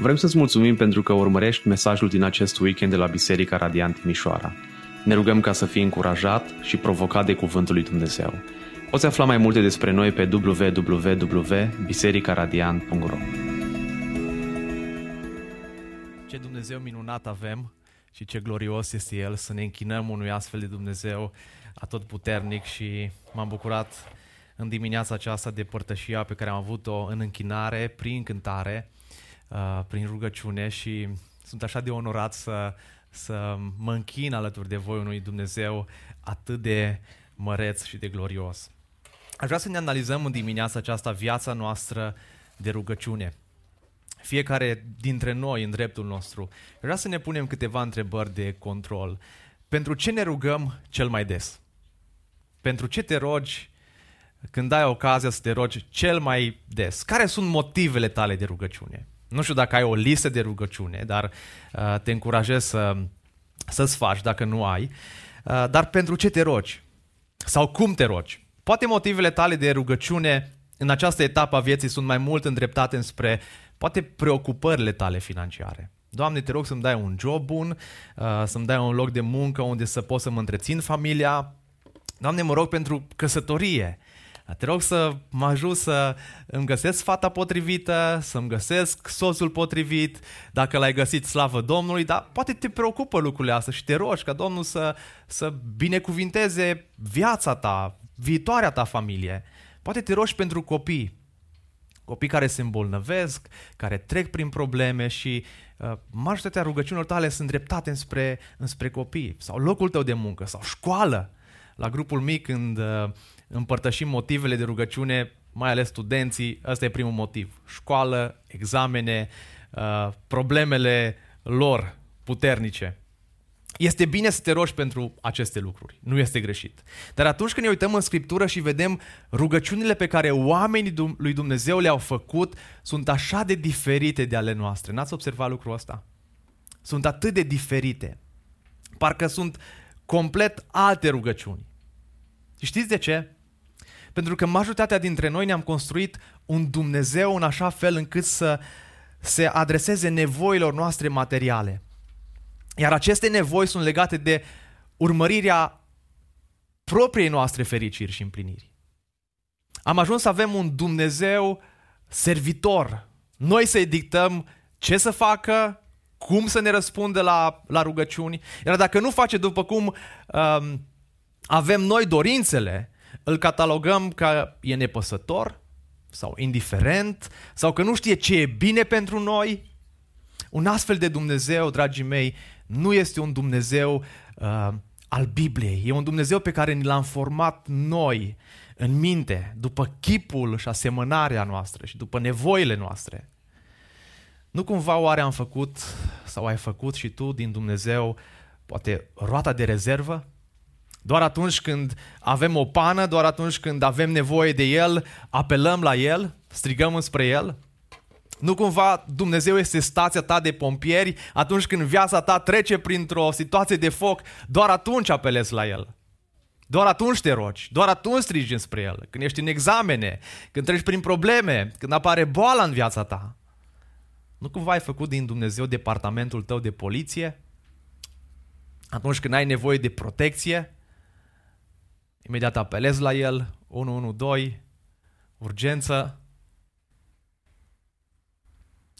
Vrem să-ți mulțumim pentru că urmărești mesajul din acest weekend de la Biserica Radiant Timișoara. Ne rugăm ca să fii încurajat și provocat de Cuvântul lui Dumnezeu. Poți afla mai multe despre noi pe www.bisericaradiant.ro Ce Dumnezeu minunat avem și ce glorios este El să ne închinăm unui astfel de Dumnezeu atotputernic și m-am bucurat în dimineața aceasta de părtășia pe care am avut-o în închinare, prin cântare, uh, prin rugăciune și sunt așa de onorat să, să mă închin alături de voi unui Dumnezeu atât de măreț și de glorios. Aș vrea să ne analizăm în dimineața aceasta viața noastră de rugăciune. Fiecare dintre noi în dreptul nostru. Vreau să ne punem câteva întrebări de control. Pentru ce ne rugăm cel mai des? Pentru ce te rogi când ai ocazia să te rogi cel mai des? Care sunt motivele tale de rugăciune? Nu știu dacă ai o listă de rugăciune, dar uh, te încurajez să, să-ți faci dacă nu ai. Uh, dar pentru ce te rogi? Sau cum te rogi? Poate motivele tale de rugăciune în această etapă a vieții sunt mai mult îndreptate înspre poate preocupările tale financiare. Doamne, te rog să-mi dai un job bun, uh, să-mi dai un loc de muncă unde să pot să mă întrețin familia. Doamne, mă rog pentru căsătorie. Te rog să mă ajut să îmi găsesc fata potrivită, să-mi găsesc soțul potrivit, dacă l-ai găsit, slavă Domnului, dar poate te preocupă lucrurile astea și te rogi ca Domnul să, să binecuvinteze viața ta, viitoarea ta familie. Poate te rogi pentru copii, copii care se îmbolnăvesc, care trec prin probleme și uh, majoritatea rugăciunilor tale sunt dreptate înspre, înspre copii sau locul tău de muncă sau școală. La grupul mic când uh, împărtășim motivele de rugăciune, mai ales studenții, ăsta e primul motiv. Școală, examene, uh, problemele lor puternice. Este bine să te rogi pentru aceste lucruri, nu este greșit. Dar atunci când ne uităm în Scriptură și vedem rugăciunile pe care oamenii lui Dumnezeu le-au făcut, sunt așa de diferite de ale noastre. N-ați observat lucrul ăsta? Sunt atât de diferite. Parcă sunt complet alte rugăciuni. Și știți de ce? Pentru că majoritatea dintre noi ne-am construit un Dumnezeu în așa fel încât să se adreseze nevoilor noastre materiale. Iar aceste nevoi sunt legate de urmărirea propriei noastre fericiri și împliniri. Am ajuns să avem un Dumnezeu servitor. Noi să-i dictăm ce să facă, cum să ne răspundă la, la rugăciuni. Iar dacă nu face după cum um, avem noi dorințele, îl catalogăm ca e nepăsător sau indiferent sau că nu știe ce e bine pentru noi. Un astfel de Dumnezeu, dragii mei, nu este un Dumnezeu uh, al Bibliei. E un Dumnezeu pe care ni l-am format noi în minte, după chipul și asemănarea noastră și după nevoile noastre. Nu cumva oare am făcut sau ai făcut și tu din Dumnezeu poate roata de rezervă? Doar atunci când avem o pană, doar atunci când avem nevoie de El, apelăm la El, strigăm înspre El? Nu cumva Dumnezeu este stația ta de pompieri atunci când viața ta trece printr-o situație de foc, doar atunci apelezi la El. Doar atunci te rogi, doar atunci strigi înspre El. Când ești în examene, când treci prin probleme, când apare boala în viața ta. Nu cumva ai făcut din Dumnezeu departamentul tău de poliție? Atunci când ai nevoie de protecție, imediat apelezi la El, 112, urgență,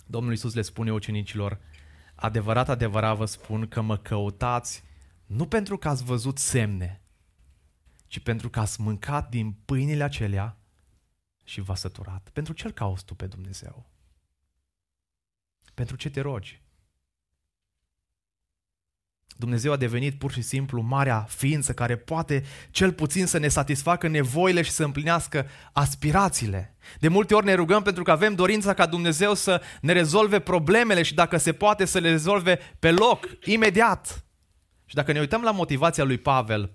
Domnul Iisus le spune ucenicilor, adevărat, adevărat vă spun că mă căutați nu pentru că ați văzut semne, ci pentru că ați mâncat din pâinile acelea și v-a săturat. Pentru ce-L cauți tu pe Dumnezeu? Pentru ce te rogi? Dumnezeu a devenit pur și simplu marea ființă care poate cel puțin să ne satisfacă nevoile și să împlinească aspirațiile. De multe ori ne rugăm pentru că avem dorința ca Dumnezeu să ne rezolve problemele și dacă se poate să le rezolve pe loc, imediat. Și dacă ne uităm la motivația lui Pavel,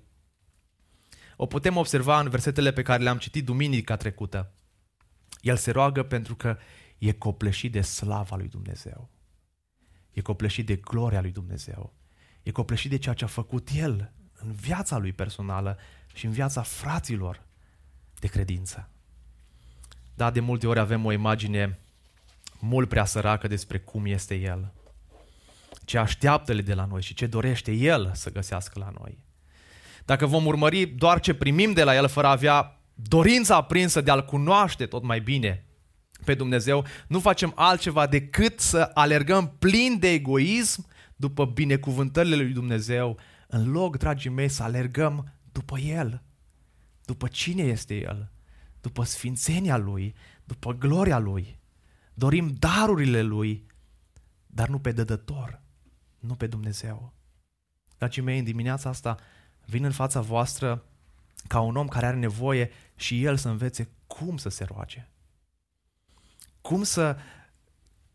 o putem observa în versetele pe care le-am citit duminica trecută. El se roagă pentru că e copleșit de slava lui Dumnezeu. E copleșit de gloria lui Dumnezeu e copleșit de ceea ce a făcut el în viața lui personală și în viața fraților de credință. Da, de multe ori avem o imagine mult prea săracă despre cum este El, ce așteaptă-le de la noi și ce dorește El să găsească la noi. Dacă vom urmări doar ce primim de la El fără a avea dorința aprinsă de a-L cunoaște tot mai bine pe Dumnezeu, nu facem altceva decât să alergăm plin de egoism după binecuvântările lui Dumnezeu, în loc, dragii mei, să alergăm după El, după cine este El, după sfințenia Lui, după gloria Lui. Dorim darurile Lui, dar nu pe dădător, nu pe Dumnezeu. Dragii mei, în dimineața asta vin în fața voastră ca un om care are nevoie și el să învețe cum să se roage. Cum să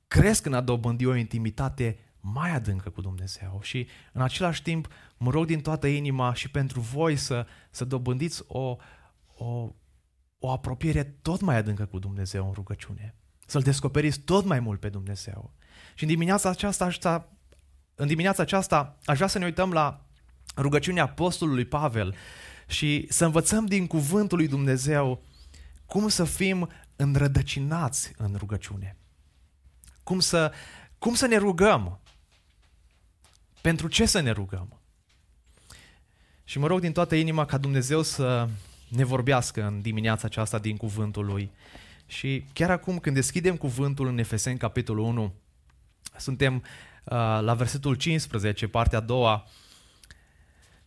cresc în a dobândi o intimitate mai adâncă cu Dumnezeu și în același timp mă rog din toată inima și pentru voi să, să dobândiți o, o, o apropiere tot mai adâncă cu Dumnezeu în rugăciune. Să-L descoperiți tot mai mult pe Dumnezeu. Și în dimineața aceasta, în dimineața aceasta aș vrea să ne uităm la rugăciunea Apostolului Pavel și să învățăm din cuvântul lui Dumnezeu cum să fim înrădăcinați în rugăciune. Cum să, cum să ne rugăm. Pentru ce să ne rugăm? Și mă rog din toată inima ca Dumnezeu să ne vorbească în dimineața aceasta din cuvântul Lui. Și chiar acum când deschidem cuvântul în Efeseni, capitolul 1, suntem uh, la versetul 15, partea a doua,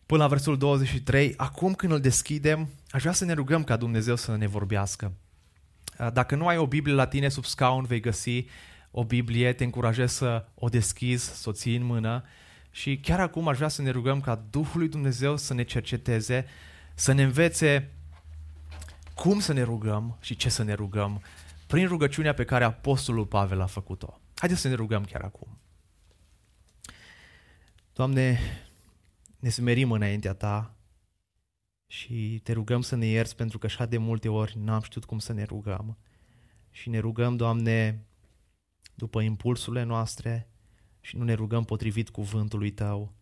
până la versetul 23. Acum când îl deschidem, aș vrea să ne rugăm ca Dumnezeu să ne vorbească. Uh, dacă nu ai o Biblie la tine sub scaun, vei găsi o Biblie, te încurajez să o deschizi, să o ții în mână și chiar acum aș vrea să ne rugăm ca Duhul lui Dumnezeu să ne cerceteze, să ne învețe cum să ne rugăm și ce să ne rugăm prin rugăciunea pe care Apostolul Pavel a făcut-o. Haideți să ne rugăm chiar acum. Doamne, ne smerim înaintea Ta și te rugăm să ne ierți pentru că așa de multe ori n-am știut cum să ne rugăm. Și ne rugăm, Doamne, după impulsurile noastre și nu ne rugăm potrivit cuvântului Tău.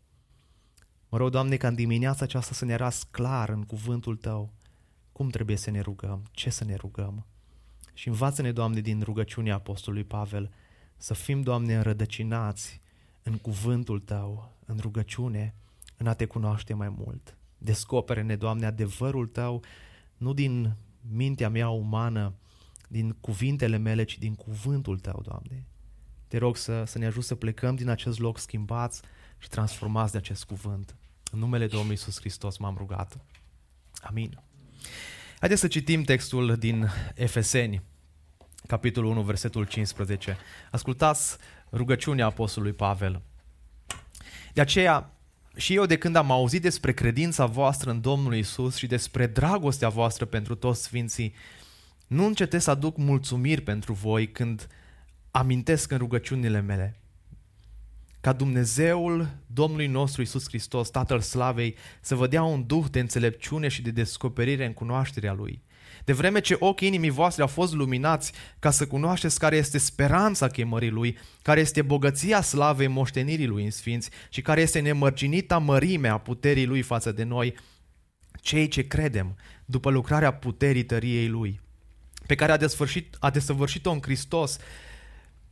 Mă rog, Doamne, ca în dimineața aceasta să ne ras clar în cuvântul Tău cum trebuie să ne rugăm, ce să ne rugăm. Și învață-ne, Doamne, din rugăciunea Apostolului Pavel, să fim, Doamne, înrădăcinați în cuvântul Tău, în rugăciune, în a Te cunoaște mai mult. Descopere-ne, Doamne, adevărul Tău, nu din mintea mea umană, din cuvintele mele, ci din cuvântul Tău, Doamne. Te rog să, să ne ajut să plecăm din acest loc schimbați și transformați de acest cuvânt. În numele Domnului Isus Hristos m-am rugat. Amin. Haideți să citim textul din Efeseni, capitolul 1, versetul 15. Ascultați rugăciunea Apostolului Pavel. De aceea, și eu de când am auzit despre credința voastră în Domnul Isus și despre dragostea voastră pentru toți sfinții, nu încetez să aduc mulțumiri pentru voi când amintesc în rugăciunile mele ca Dumnezeul Domnului nostru Isus Hristos, Tatăl Slavei, să vă dea un duh de înțelepciune și de descoperire în cunoașterea Lui. De vreme ce ochii inimii voastre au fost luminați ca să cunoașteți care este speranța chemării Lui, care este bogăția slavei moștenirii Lui în sfinți și care este nemărginita mărime a puterii Lui față de noi, cei ce credem după lucrarea puterii tăriei Lui, pe care a, desfășit, a desăvârșit-o în Hristos,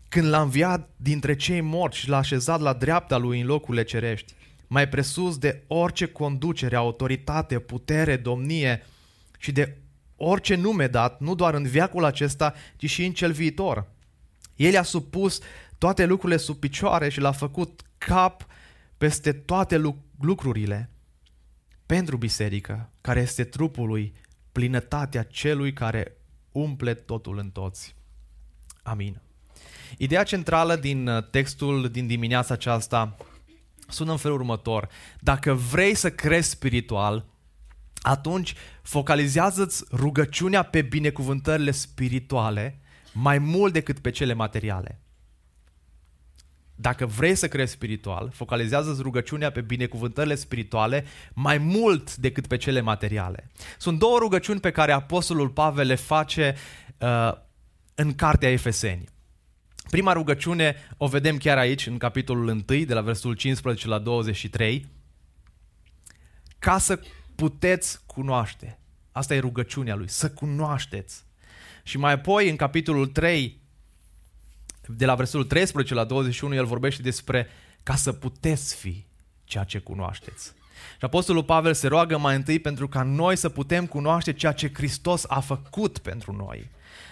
când l-a înviat dintre cei morți și l-a așezat la dreapta lui în locurile cerești, mai presus de orice conducere, autoritate, putere, domnie și de orice nume dat, nu doar în viacul acesta, ci și în cel viitor. El a supus toate lucrurile sub picioare și l-a făcut cap peste toate lucrurile pentru biserică, care este trupul lui, plinătatea celui care umple totul în toți. Amin. Ideea centrală din uh, textul din dimineața aceasta sună în felul următor. Dacă vrei să crezi spiritual, atunci focalizează-ți rugăciunea pe binecuvântările spirituale mai mult decât pe cele materiale. Dacă vrei să crezi spiritual, focalizează-ți rugăciunea pe binecuvântările spirituale mai mult decât pe cele materiale. Sunt două rugăciuni pe care Apostolul Pavel le face uh, în cartea Efeseni. Prima rugăciune o vedem chiar aici, în capitolul 1, de la versul 15 la 23, ca să puteți cunoaște. Asta e rugăciunea lui, să cunoașteți. Și mai apoi, în capitolul 3, de la versetul 13 la 21, el vorbește despre ca să puteți fi ceea ce cunoașteți. Și Apostolul Pavel se roagă mai întâi pentru ca noi să putem cunoaște ceea ce Hristos a făcut pentru noi.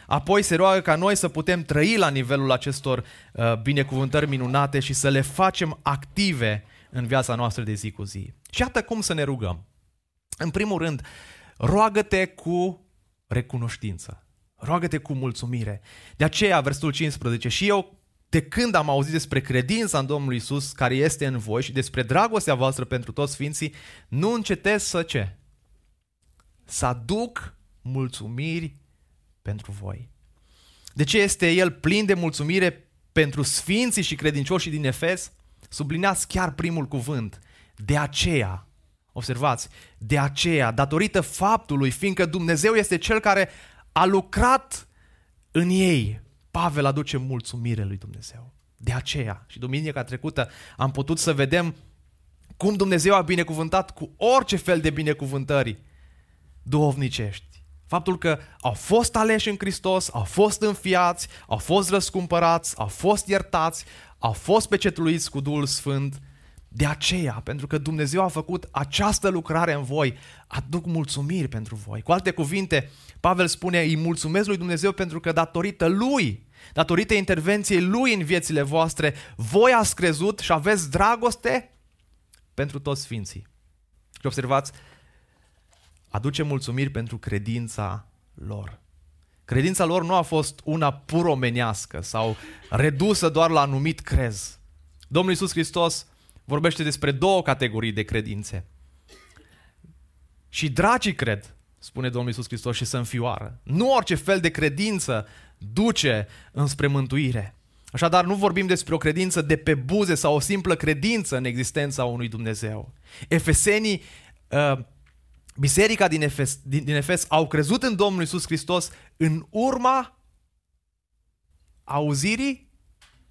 Apoi se roagă ca noi să putem trăi la nivelul acestor uh, binecuvântări minunate și să le facem active în viața noastră de zi cu zi. Și iată cum să ne rugăm. În primul rând, roagă-te cu recunoștință. Roagă-te cu mulțumire. De aceea, versetul 15, și eu de când am auzit despre credința în Domnul Isus care este în voi și despre dragostea voastră pentru toți sfinții, nu încetez să ce? Să aduc mulțumiri pentru voi. De ce este el plin de mulțumire pentru sfinții și credincioșii din Efes? Sublineați chiar primul cuvânt. De aceea, observați, de aceea, datorită faptului, fiindcă Dumnezeu este cel care a lucrat în ei, Pavel aduce mulțumire lui Dumnezeu. De aceea, și duminica trecută am putut să vedem cum Dumnezeu a binecuvântat cu orice fel de binecuvântări duhovnicești. Faptul că au fost aleși în Hristos, au fost înfiați, au fost răscumpărați, au fost iertați, au fost pecetluiți cu Duhul Sfânt. De aceea, pentru că Dumnezeu a făcut această lucrare în voi, aduc mulțumiri pentru voi. Cu alte cuvinte, Pavel spune, îi mulțumesc lui Dumnezeu pentru că datorită lui datorită intervenției Lui în viețile voastre, voi ați crezut și aveți dragoste pentru toți sfinții. Și observați, aduce mulțumiri pentru credința lor. Credința lor nu a fost una puromenească sau redusă doar la anumit crez. Domnul Iisus Hristos vorbește despre două categorii de credințe. Și dragii cred, spune Domnul Iisus Hristos, și să înfioară. Nu orice fel de credință duce înspre mântuire. Așadar, nu vorbim despre o credință de pe buze sau o simplă credință în existența unui Dumnezeu. Efesenii, uh, biserica din Efes, din, din Efes au crezut în Domnul Isus Hristos în urma auzirii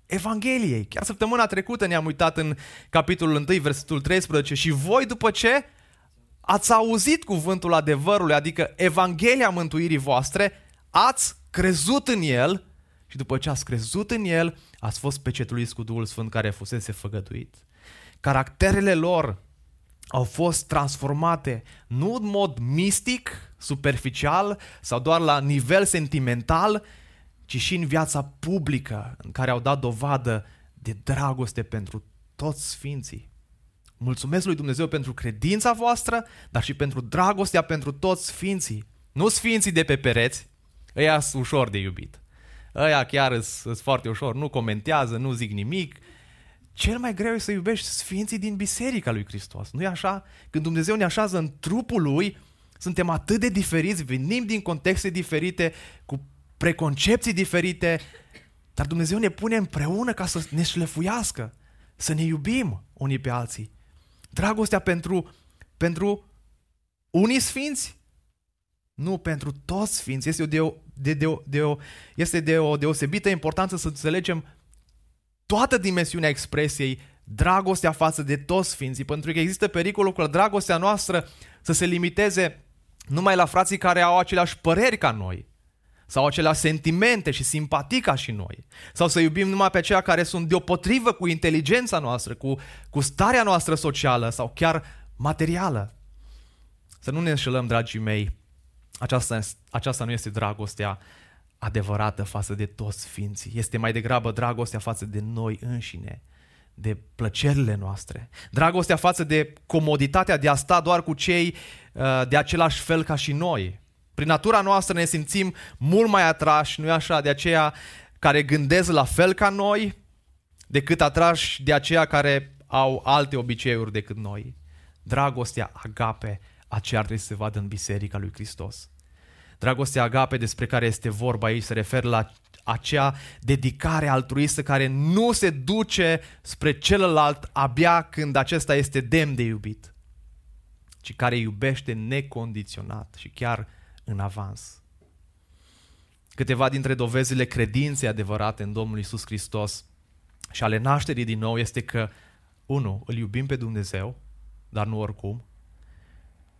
Evangheliei. Chiar săptămâna trecută ne-am uitat în capitolul 1, versetul 13 și voi după ce ați auzit cuvântul adevărului, adică Evanghelia mântuirii voastre, ați crezut în El și după ce ați crezut în El, ați fost pecetuiți cu Duhul Sfânt care fusese făgăduit. Caracterele lor au fost transformate nu în mod mistic, superficial sau doar la nivel sentimental, ci și în viața publică în care au dat dovadă de dragoste pentru toți sfinții. Mulțumesc lui Dumnezeu pentru credința voastră, dar și pentru dragostea pentru toți sfinții. Nu sfinții de pe pereți, Ăia sunt ușor de iubit. Ăia chiar sunt foarte ușor, nu comentează, nu zic nimic. Cel mai greu e să iubești sfinții din Biserica lui Hristos. nu e așa? Când Dumnezeu ne așează în trupul Lui, suntem atât de diferiți, venim din contexte diferite, cu preconcepții diferite, dar Dumnezeu ne pune împreună ca să ne șlefuiască, să ne iubim unii pe alții. Dragostea pentru, pentru unii sfinți, nu pentru toți sfinți. Este de o de, de, de o, este de o deosebită importanță să înțelegem toată dimensiunea expresiei dragostea față de toți sfinții, pentru că există pericolul că dragostea noastră să se limiteze numai la frații care au aceleași păreri ca noi, sau aceleași sentimente și simpatii ca și noi, sau să iubim numai pe aceia care sunt deopotrivă cu inteligența noastră, cu, cu starea noastră socială sau chiar materială. Să nu ne înșelăm, dragii mei, aceasta, aceasta nu este dragostea adevărată față de toți sfinții. Este mai degrabă dragostea față de noi înșine, de plăcerile noastre. Dragostea față de comoditatea de a sta doar cu cei uh, de același fel ca și noi. Prin natura noastră ne simțim mult mai atrași, nu-i așa, de aceea care gândesc la fel ca noi, decât atrași de aceia care au alte obiceiuri decât noi. Dragostea agape aceea ar trebui să se vadă în Biserica lui Hristos. Dragostea agape despre care este vorba aici se referă la acea dedicare altruistă care nu se duce spre celălalt abia când acesta este demn de iubit, ci care iubește necondiționat și chiar în avans. Câteva dintre dovezile credinței adevărate în Domnul Isus Hristos și ale nașterii din nou este că, unu, îl iubim pe Dumnezeu, dar nu oricum,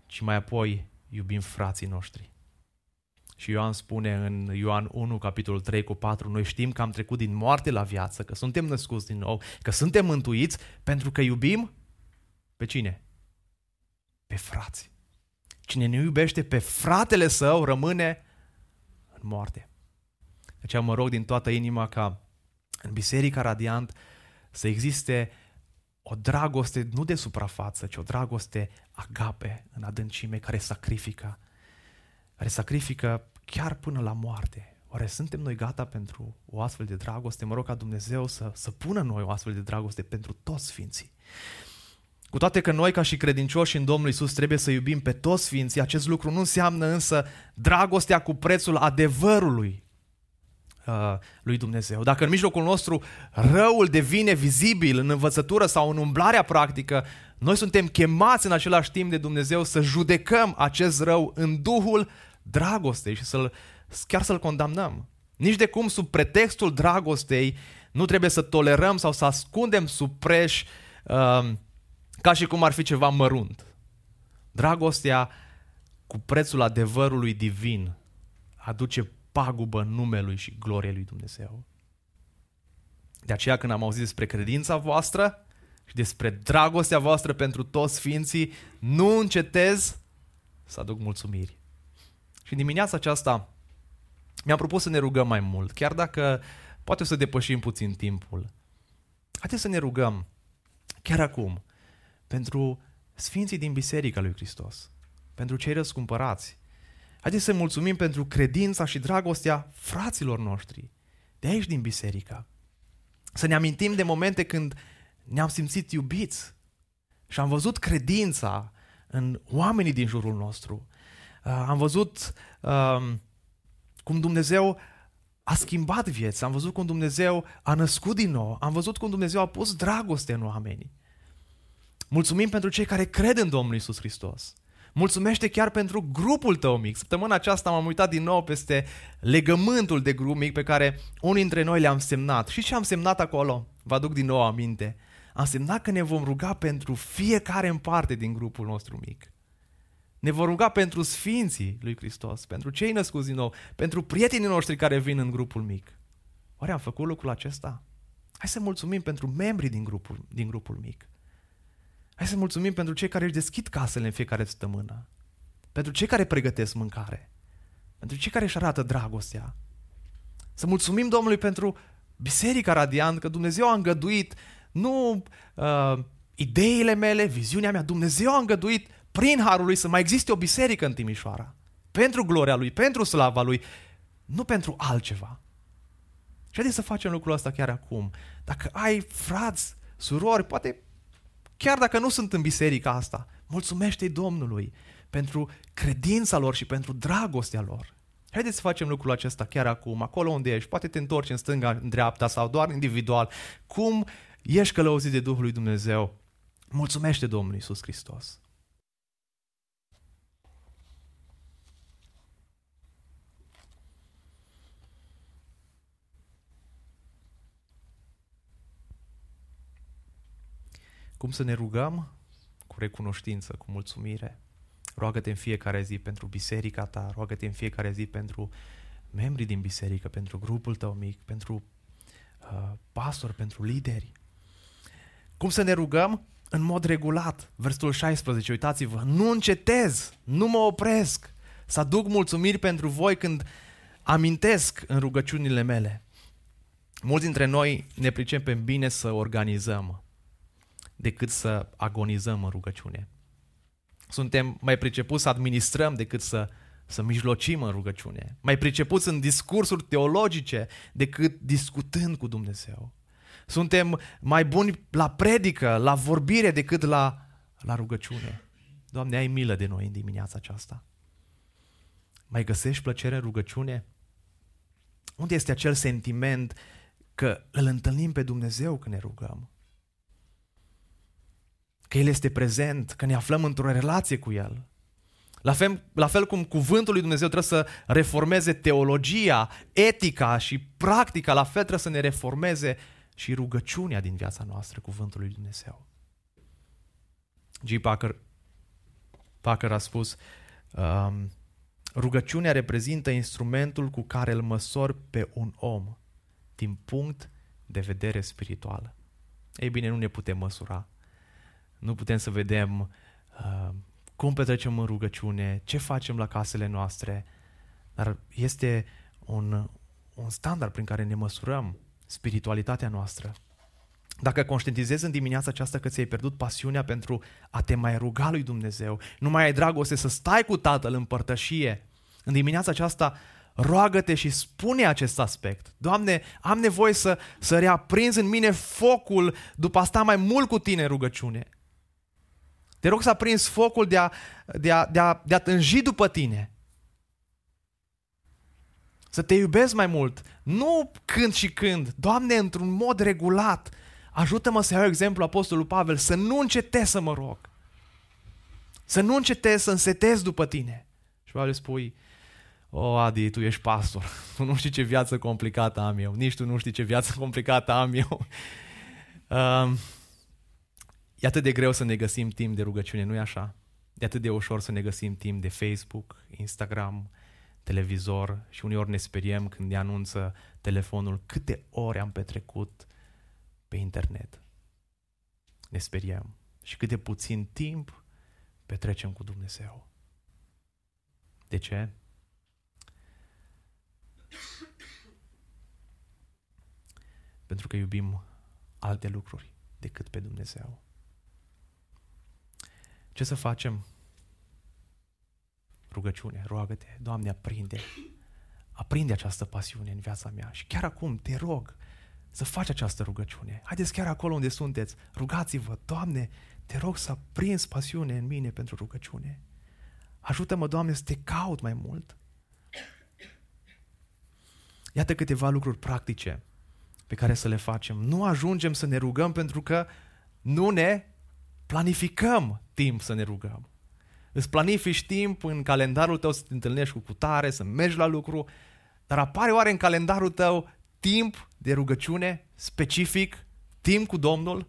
ci mai apoi iubim frații noștri. Și Ioan spune în Ioan 1, capitolul 3 cu 4, noi știm că am trecut din moarte la viață, că suntem născuți din nou, că suntem mântuiți pentru că iubim pe cine? Pe frați. Cine nu iubește pe fratele său rămâne în moarte. De aceea mă rog din toată inima ca în Biserica Radiant să existe o dragoste nu de suprafață, ci o dragoste agape în adâncime care sacrifică, care sacrifică chiar până la moarte. Oare suntem noi gata pentru o astfel de dragoste? Mă rog ca Dumnezeu să, să pună noi o astfel de dragoste pentru toți sfinții. Cu toate că noi, ca și credincioși în Domnul Isus, trebuie să iubim pe toți sfinții, acest lucru nu înseamnă însă dragostea cu prețul adevărului uh, lui Dumnezeu. Dacă în mijlocul nostru răul devine vizibil în învățătură sau în umblarea practică, noi suntem chemați în același timp de Dumnezeu să judecăm acest rău în Duhul dragostei și să-l, chiar să-l condamnăm. Nici de cum sub pretextul dragostei nu trebuie să tolerăm sau să ascundem sub preș uh, ca și cum ar fi ceva mărunt. Dragostea cu prețul adevărului divin aduce pagubă numelui și gloriei lui Dumnezeu. De aceea când am auzit despre credința voastră și despre dragostea voastră pentru toți sfinții, nu încetez să aduc mulțumiri. Și în dimineața aceasta mi-am propus să ne rugăm mai mult, chiar dacă poate o să depășim puțin timpul. Haideți să ne rugăm chiar acum pentru sfinții din Biserica lui Hristos, pentru cei răscumpărați. Haideți să mulțumim pentru credința și dragostea fraților noștri, de aici din biserică. Să ne amintim de momente când ne-am simțit iubiți și am văzut credința în oamenii din jurul nostru. Uh, am văzut uh, cum Dumnezeu a schimbat vieți, am văzut cum Dumnezeu a născut din nou, am văzut cum Dumnezeu a pus dragoste în oameni. Mulțumim pentru cei care cred în Domnul Isus Hristos. Mulțumește chiar pentru grupul tău mic. Săptămâna aceasta m-am uitat din nou peste legământul de grup mic pe care unii dintre noi le-am semnat. Și ce am semnat acolo? Vă aduc din nou aminte. Am semnat că ne vom ruga pentru fiecare în parte din grupul nostru mic. Ne vom ruga pentru sfinții lui Hristos, pentru cei născuți din nou, pentru prietenii noștri care vin în grupul mic. Oare am făcut lucrul acesta? Hai să mulțumim pentru membrii din grupul, din grupul mic. Hai să mulțumim pentru cei care își deschid casele în fiecare săptămână. Pentru cei care pregătesc mâncare. Pentru cei care își arată dragostea. Să mulțumim Domnului pentru Biserica Radiant, că Dumnezeu a îngăduit nu uh, ideile mele, viziunea mea, Dumnezeu a îngăduit prin harul lui să mai existe o biserică în Timișoara. Pentru gloria lui, pentru slava lui, nu pentru altceva. Și haideți să facem lucrul ăsta chiar acum. Dacă ai frați, surori, poate chiar dacă nu sunt în biserica asta, mulțumește-i Domnului pentru credința lor și pentru dragostea lor. Haideți să facem lucrul acesta chiar acum, acolo unde ești. Poate te întorci în stânga, în dreapta sau doar individual. Cum ești călăuzit de Duhul lui Dumnezeu? Mulțumește Domnului Isus Hristos. Cum să ne rugăm? Cu recunoștință, cu mulțumire. Roagă-te în fiecare zi pentru biserica ta, roagă-te în fiecare zi pentru membrii din biserică, pentru grupul tău mic, pentru uh, pastori, pentru lideri. Cum să ne rugăm? În mod regulat. Versetul 16, uitați-vă, nu încetez, nu mă opresc să aduc mulțumiri pentru voi când amintesc în rugăciunile mele. Mulți dintre noi ne pricepem bine să organizăm, decât să agonizăm în rugăciune. Suntem mai pricepuți să administrăm decât să, să mijlocim în rugăciune. Mai pricepuți în discursuri teologice decât discutând cu Dumnezeu. Suntem mai buni la predică, la vorbire decât la, la rugăciune. Doamne, ai milă de noi în dimineața aceasta. Mai găsești plăcere în rugăciune? Unde este acel sentiment că îl întâlnim pe Dumnezeu când ne rugăm? că El este prezent, că ne aflăm într-o relație cu El. La fel, la fel cum cuvântul lui Dumnezeu trebuie să reformeze teologia, etica și practica, la fel trebuie să ne reformeze și rugăciunea din viața noastră, cuvântul lui Dumnezeu. G. Packer, Packer a spus, um, Rugăciunea reprezintă instrumentul cu care îl măsori pe un om din punct de vedere spiritual. Ei bine, nu ne putem măsura. Nu putem să vedem uh, cum petrecem în rugăciune, ce facem la casele noastre, dar este un, un standard prin care ne măsurăm spiritualitatea noastră. Dacă conștientizezi în dimineața aceasta că ți-ai pierdut pasiunea pentru a te mai ruga lui Dumnezeu, nu mai ai dragoste să stai cu Tatăl în părtășie, în dimineața aceasta roagă-te și spune acest aspect. Doamne, am nevoie să, să reaprinzi în mine focul după a sta mai mult cu tine în rugăciune. Te rog să aprinzi focul de a, de a, de a, de a tânji după tine. Să te iubesc mai mult. Nu când și când. Doamne, într-un mod regulat. Ajută-mă să iau exemplu Apostolul Pavel, să nu încetez să mă rog. Să nu încetez să însetez după tine. Și Pavel spui, o, Adi, tu ești pastor, tu nu știi ce viață complicată am eu, nici tu nu știi ce viață complicată am eu. Uh, e atât de greu să ne găsim timp de rugăciune, nu-i așa? E atât de ușor să ne găsim timp de Facebook, Instagram, televizor și uneori ne speriem când ne anunță telefonul câte ore am petrecut pe internet. Ne speriem. Și cât de puțin timp petrecem cu Dumnezeu. De ce? Pentru că iubim alte lucruri decât pe Dumnezeu. Ce să facem? Rugăciune, roagă-te, Doamne, aprinde, aprinde această pasiune în viața mea. Și chiar acum te rog să faci această rugăciune. Haideți chiar acolo unde sunteți, rugați-vă, Doamne, te rog să aprinzi pasiune în mine pentru rugăciune. Ajută-mă, Doamne, să te caut mai mult. Iată câteva lucruri practice pe care să le facem. Nu ajungem să ne rugăm pentru că nu ne planificăm timp să ne rugăm. Îți planifici timp în calendarul tău să te întâlnești cu cutare, să mergi la lucru, dar apare oare în calendarul tău timp de rugăciune specific, timp cu Domnul?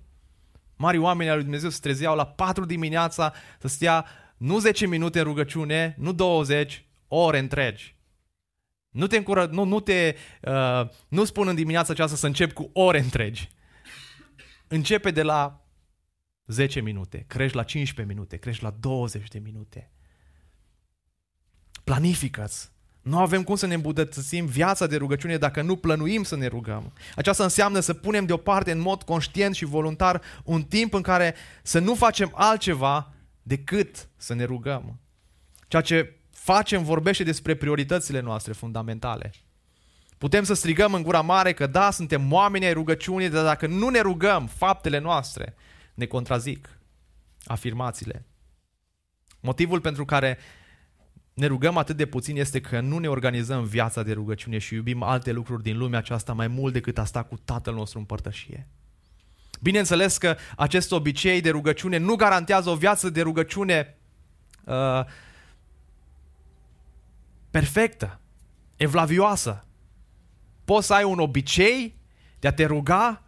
Mari oameni al lui Dumnezeu se trezeau la 4 dimineața să stea nu 10 minute în rugăciune, nu 20, ore întregi. Nu te încură, nu, nu te, uh, nu spun în dimineața aceasta să încep cu ore întregi. Începe de la 10 minute, crești la 15 minute, crești la 20 de minute. Planifică-ți. Nu avem cum să ne îmbudătățim viața de rugăciune dacă nu plănuim să ne rugăm. Aceasta înseamnă să punem deoparte în mod conștient și voluntar un timp în care să nu facem altceva decât să ne rugăm. Ceea ce facem vorbește despre prioritățile noastre fundamentale. Putem să strigăm în gura mare că da, suntem oameni ai rugăciunii, dar dacă nu ne rugăm, faptele noastre ne contrazic afirmațiile. Motivul pentru care ne rugăm atât de puțin este că nu ne organizăm viața de rugăciune și iubim alte lucruri din lumea aceasta mai mult decât a sta cu Tatăl nostru în părtășie. Bineînțeles că acest obicei de rugăciune nu garantează o viață de rugăciune uh, perfectă, evlavioasă. Poți să ai un obicei de a te ruga,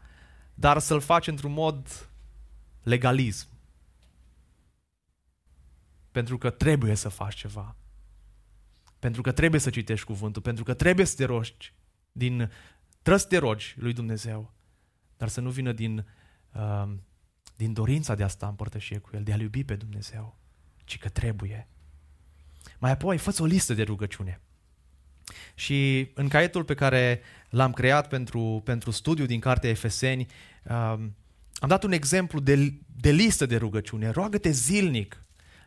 dar să-l faci într-un mod legalism. Pentru că trebuie să faci ceva. Pentru că trebuie să citești cuvântul, pentru că trebuie să te rogi din trebuie să te rogi lui Dumnezeu, dar să nu vină din, uh, din dorința de a sta în părtășie cu El, de a-L iubi pe Dumnezeu, ci că trebuie. Mai apoi, fă o listă de rugăciune. Și în caietul pe care l-am creat pentru, pentru studiu din cartea Efeseni, um, am dat un exemplu de, de listă de rugăciune. Roagă-te zilnic.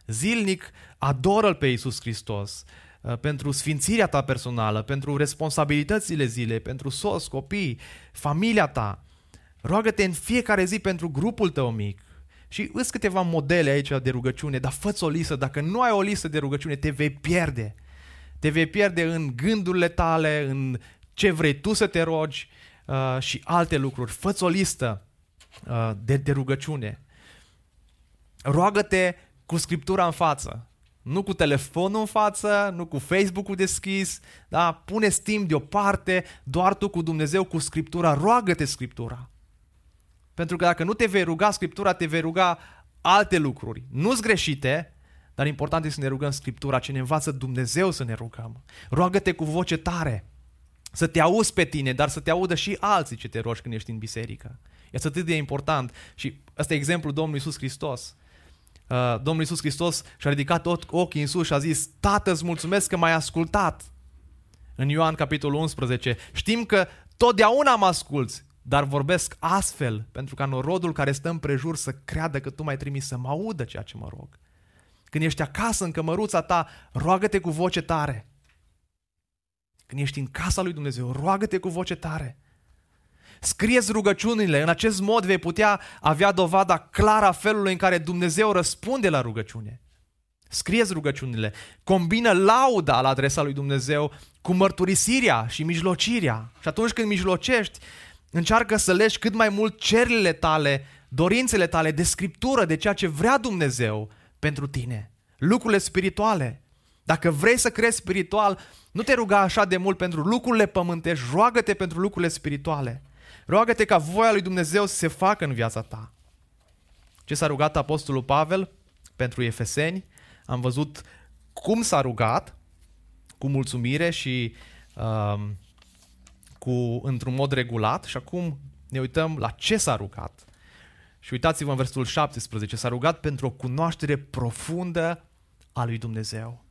Zilnic adoră-L pe Iisus Hristos uh, pentru sfințirea ta personală, pentru responsabilitățile zilei, pentru sos, copii, familia ta. Roagă-te în fiecare zi pentru grupul tău mic. Și îți câteva modele aici de rugăciune, dar fă o listă. Dacă nu ai o listă de rugăciune, te vei pierde. Te vei pierde în gândurile tale, în ce vrei tu să te rogi uh, și alte lucruri. fă o listă uh, de, de rugăciune. Roagă-te cu Scriptura în față. Nu cu telefonul în față, nu cu Facebook-ul deschis, da? pune timp deoparte, doar tu cu Dumnezeu, cu Scriptura, roagă-te Scriptura. Pentru că dacă nu te vei ruga Scriptura, te vei ruga alte lucruri. Nu-s greșite, dar important este să ne rugăm Scriptura, ce ne învață Dumnezeu să ne rugăm. Roagă-te cu voce tare, să te auzi pe tine, dar să te audă și alții ce te rogi când ești în biserică. Este atât de important și ăsta e exemplul Domnului Iisus Hristos. Uh, Domnul Iisus Hristos și-a ridicat ochii în sus și a zis, Tată, îți mulțumesc că m-ai ascultat. În Ioan capitolul 11, știm că totdeauna mă asculți, dar vorbesc astfel pentru ca norodul care stă în prejur să creadă că tu m-ai trimis să mă audă ceea ce mă rog. Când ești acasă în cămăruța ta, roagă-te cu voce tare. Când ești în casa lui Dumnezeu, roagă-te cu voce tare. Scrieți rugăciunile, în acest mod vei putea avea dovada clară a felului în care Dumnezeu răspunde la rugăciune. Scrieți rugăciunile, combină lauda la adresa lui Dumnezeu cu mărturisirea și mijlocirea. Și atunci când mijlocești, încearcă să legi cât mai mult cerile tale, dorințele tale de scriptură, de ceea ce vrea Dumnezeu pentru tine. Lucrurile spirituale. Dacă vrei să crezi spiritual, nu te ruga așa de mult pentru lucrurile pământești, roagă-te pentru lucrurile spirituale. Roagă-te ca voia lui Dumnezeu să se facă în viața ta. Ce s-a rugat Apostolul Pavel pentru Efeseni? Am văzut cum s-a rugat, cu mulțumire și um, cu, într-un mod regulat și acum ne uităm la ce s-a rugat. Și uitați-vă în versetul 17, s-a rugat pentru o cunoaștere profundă a lui Dumnezeu.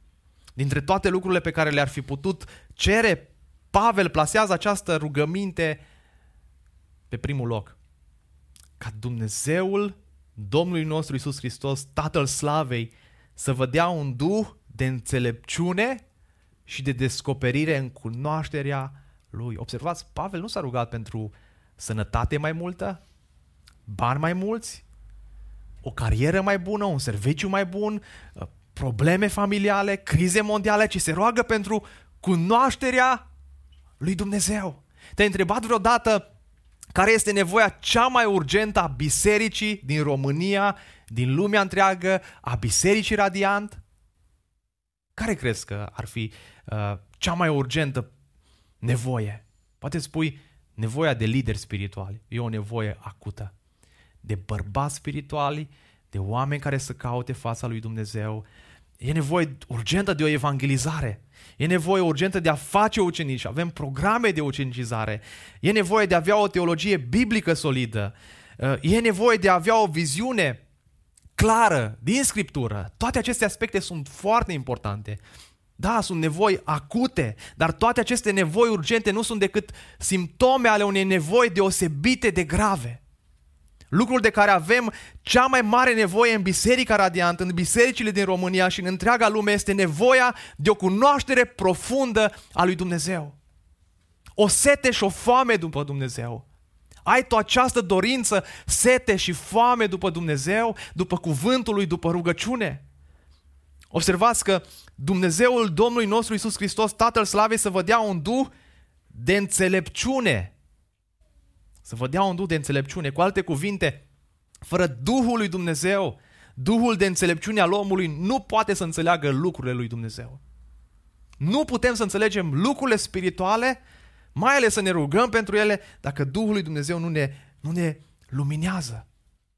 Dintre toate lucrurile pe care le-ar fi putut cere, Pavel plasează această rugăminte pe primul loc. Ca Dumnezeul Domnului nostru Isus Hristos, Tatăl Slavei, să vă dea un duh de înțelepciune și de descoperire în cunoașterea Lui. Observați, Pavel nu s-a rugat pentru sănătate mai multă, bani mai mulți, o carieră mai bună, un serviciu mai bun, uh, probleme familiale, crize mondiale, ci se roagă pentru cunoașterea lui Dumnezeu. Te-ai întrebat vreodată care este nevoia cea mai urgentă a bisericii din România, din lumea întreagă, a bisericii Radiant? Care crezi că ar fi uh, cea mai urgentă nevoie? Poate spui nevoia de lideri spirituali. E o nevoie acută. De bărbați spirituali, de oameni care să caute fața lui Dumnezeu. E nevoie urgentă de o evangelizare. E nevoie urgentă de a face ucenici. Avem programe de ucenicizare. E nevoie de a avea o teologie biblică solidă. Uh, e nevoie de a avea o viziune clară din Scriptură. Toate aceste aspecte sunt foarte importante. Da, sunt nevoi acute, dar toate aceste nevoi urgente nu sunt decât simptome ale unei nevoi deosebite de grave. Lucrul de care avem cea mai mare nevoie în Biserica Radiant, în bisericile din România și în întreaga lume este nevoia de o cunoaștere profundă a lui Dumnezeu. O sete și o foame după Dumnezeu. Ai tu această dorință, sete și foame după Dumnezeu, după cuvântul lui, după rugăciune? Observați că Dumnezeul Domnului nostru Isus Hristos, Tatăl Slavei, să vă dea un duh de înțelepciune. Să vă dea un duh de înțelepciune. Cu alte cuvinte, fără Duhul lui Dumnezeu, Duhul de înțelepciune al omului nu poate să înțeleagă lucrurile lui Dumnezeu. Nu putem să înțelegem lucrurile spirituale, mai ales să ne rugăm pentru ele, dacă Duhul lui Dumnezeu nu ne, nu ne luminează.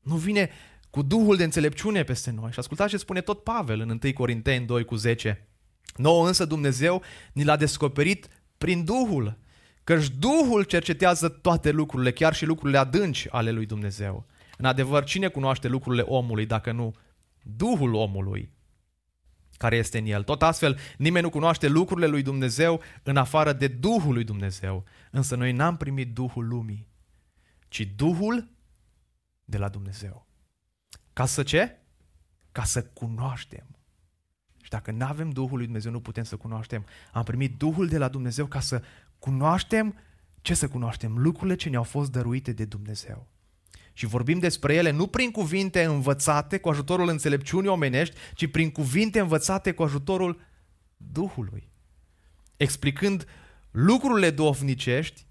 Nu vine cu Duhul de înțelepciune peste noi. Și ascultați ce spune tot Pavel în 1 Corinteni 2 cu 10. Nouă însă Dumnezeu ni l-a descoperit prin Duhul, căci Duhul cercetează toate lucrurile, chiar și lucrurile adânci ale lui Dumnezeu. În adevăr, cine cunoaște lucrurile omului dacă nu Duhul omului care este în el? Tot astfel, nimeni nu cunoaște lucrurile lui Dumnezeu în afară de Duhul lui Dumnezeu. Însă noi n-am primit Duhul lumii, ci Duhul de la Dumnezeu. Ca să ce? Ca să cunoaștem. Și dacă nu avem Duhul lui Dumnezeu, nu putem să cunoaștem. Am primit Duhul de la Dumnezeu ca să cunoaștem ce să cunoaștem? Lucrurile ce ne-au fost dăruite de Dumnezeu. Și vorbim despre ele nu prin cuvinte învățate cu ajutorul înțelepciunii omenești, ci prin cuvinte învățate cu ajutorul Duhului. Explicând lucrurile duhovnicești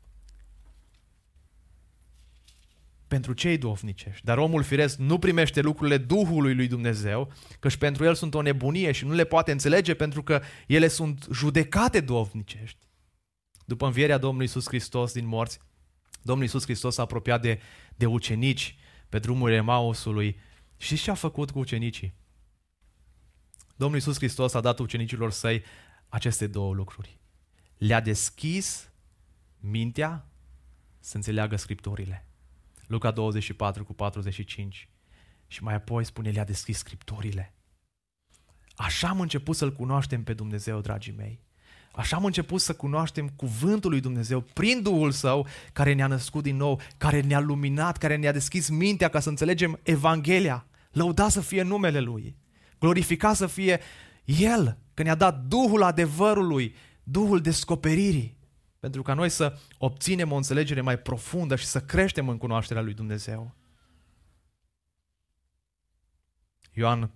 pentru cei duhovnicești. Dar omul firesc nu primește lucrurile Duhului lui Dumnezeu, căci pentru el sunt o nebunie și nu le poate înțelege pentru că ele sunt judecate duhovnicești. După învierea Domnului Isus Hristos din morți, Domnul Isus Hristos s-a apropiat de, de ucenici pe drumul Emausului. Și ce a făcut cu ucenicii? Domnul Iisus Hristos a dat ucenicilor săi aceste două lucruri. Le-a deschis mintea să înțeleagă Scripturile. Luca 24 cu 45. Și mai apoi spune, le-a deschis Scripturile. Așa am început să-L cunoaștem pe Dumnezeu, dragii mei. Așa am început să cunoaștem cuvântul lui Dumnezeu prin Duhul Său care ne-a născut din nou, care ne-a luminat, care ne-a deschis mintea ca să înțelegem Evanghelia. Lăuda să fie numele Lui. Glorificat să fie El, că ne-a dat Duhul adevărului, Duhul descoperirii, pentru ca noi să obținem o înțelegere mai profundă și să creștem în cunoașterea lui Dumnezeu. Ioan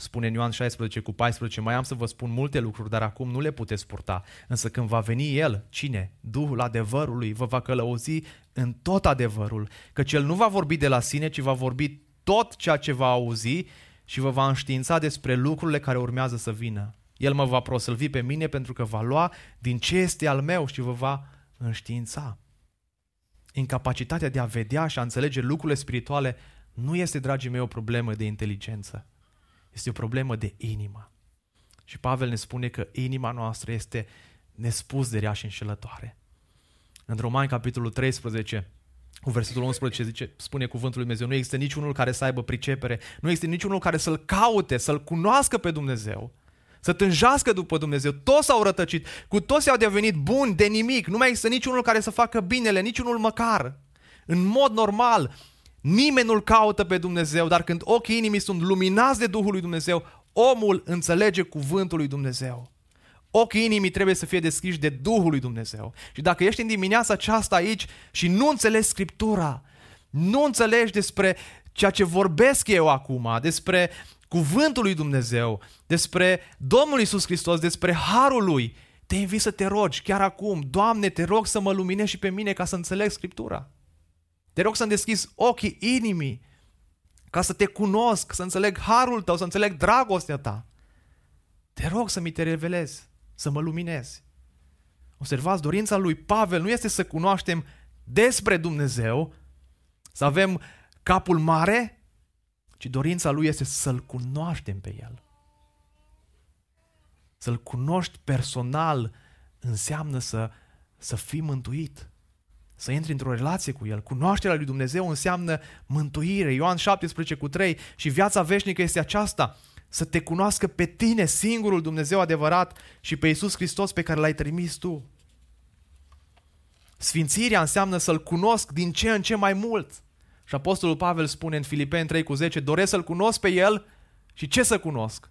spune în Ioan 16 cu 14, mai am să vă spun multe lucruri, dar acum nu le puteți purta. Însă când va veni El, cine? Duhul adevărului, vă va călăuzi în tot adevărul, căci El nu va vorbi de la sine, ci va vorbi tot ceea ce va auzi și vă va înștiința despre lucrurile care urmează să vină. El mă va prosălvi pe mine pentru că va lua din ce este al meu și vă va înștiința. Incapacitatea de a vedea și a înțelege lucrurile spirituale nu este, dragii mei, o problemă de inteligență. Este o problemă de inimă. Și Pavel ne spune că inima noastră este nespus de rea și înșelătoare. În Romani, capitolul 13, cu versetul 11 zice, spune cuvântul lui Dumnezeu, nu există niciunul care să aibă pricepere, nu există niciunul care să-L caute, să-L cunoască pe Dumnezeu, să tânjească după Dumnezeu. Toți s-au rătăcit, cu toți au devenit buni de nimic, nu mai există niciunul care să facă binele, niciunul măcar. În mod normal, nimeni nu-L caută pe Dumnezeu, dar când ochii inimii sunt luminați de Duhul lui Dumnezeu, omul înțelege cuvântul lui Dumnezeu. Ochii inimii trebuie să fie deschiși de Duhul lui Dumnezeu. Și dacă ești în dimineața aceasta aici și nu înțelegi Scriptura, nu înțelegi despre ceea ce vorbesc eu acum, despre cuvântul lui Dumnezeu, despre Domnul Isus Hristos, despre harul lui, te invit să te rogi chiar acum, Doamne, te rog să mă luminești și pe mine ca să înțeleg Scriptura. Te rog să-mi deschizi ochii inimii ca să te cunosc, să înțeleg harul tău, să înțeleg dragostea ta. Te rog să mi te revelezi să mă luminezi. Observați, dorința lui Pavel nu este să cunoaștem despre Dumnezeu, să avem capul mare, ci dorința lui este să-L cunoaștem pe El. Să-L cunoști personal înseamnă să, să fii mântuit, să intri într-o relație cu El. Cunoașterea lui Dumnezeu înseamnă mântuire. Ioan 17 cu 3 și viața veșnică este aceasta, să te cunoască pe tine, singurul Dumnezeu adevărat și pe Iisus Hristos pe care l-ai trimis tu. Sfințirea înseamnă să-L cunosc din ce în ce mai mult. Și Apostolul Pavel spune în Filipeni 3 cu 10, doresc să-L cunosc pe El și ce să cunosc?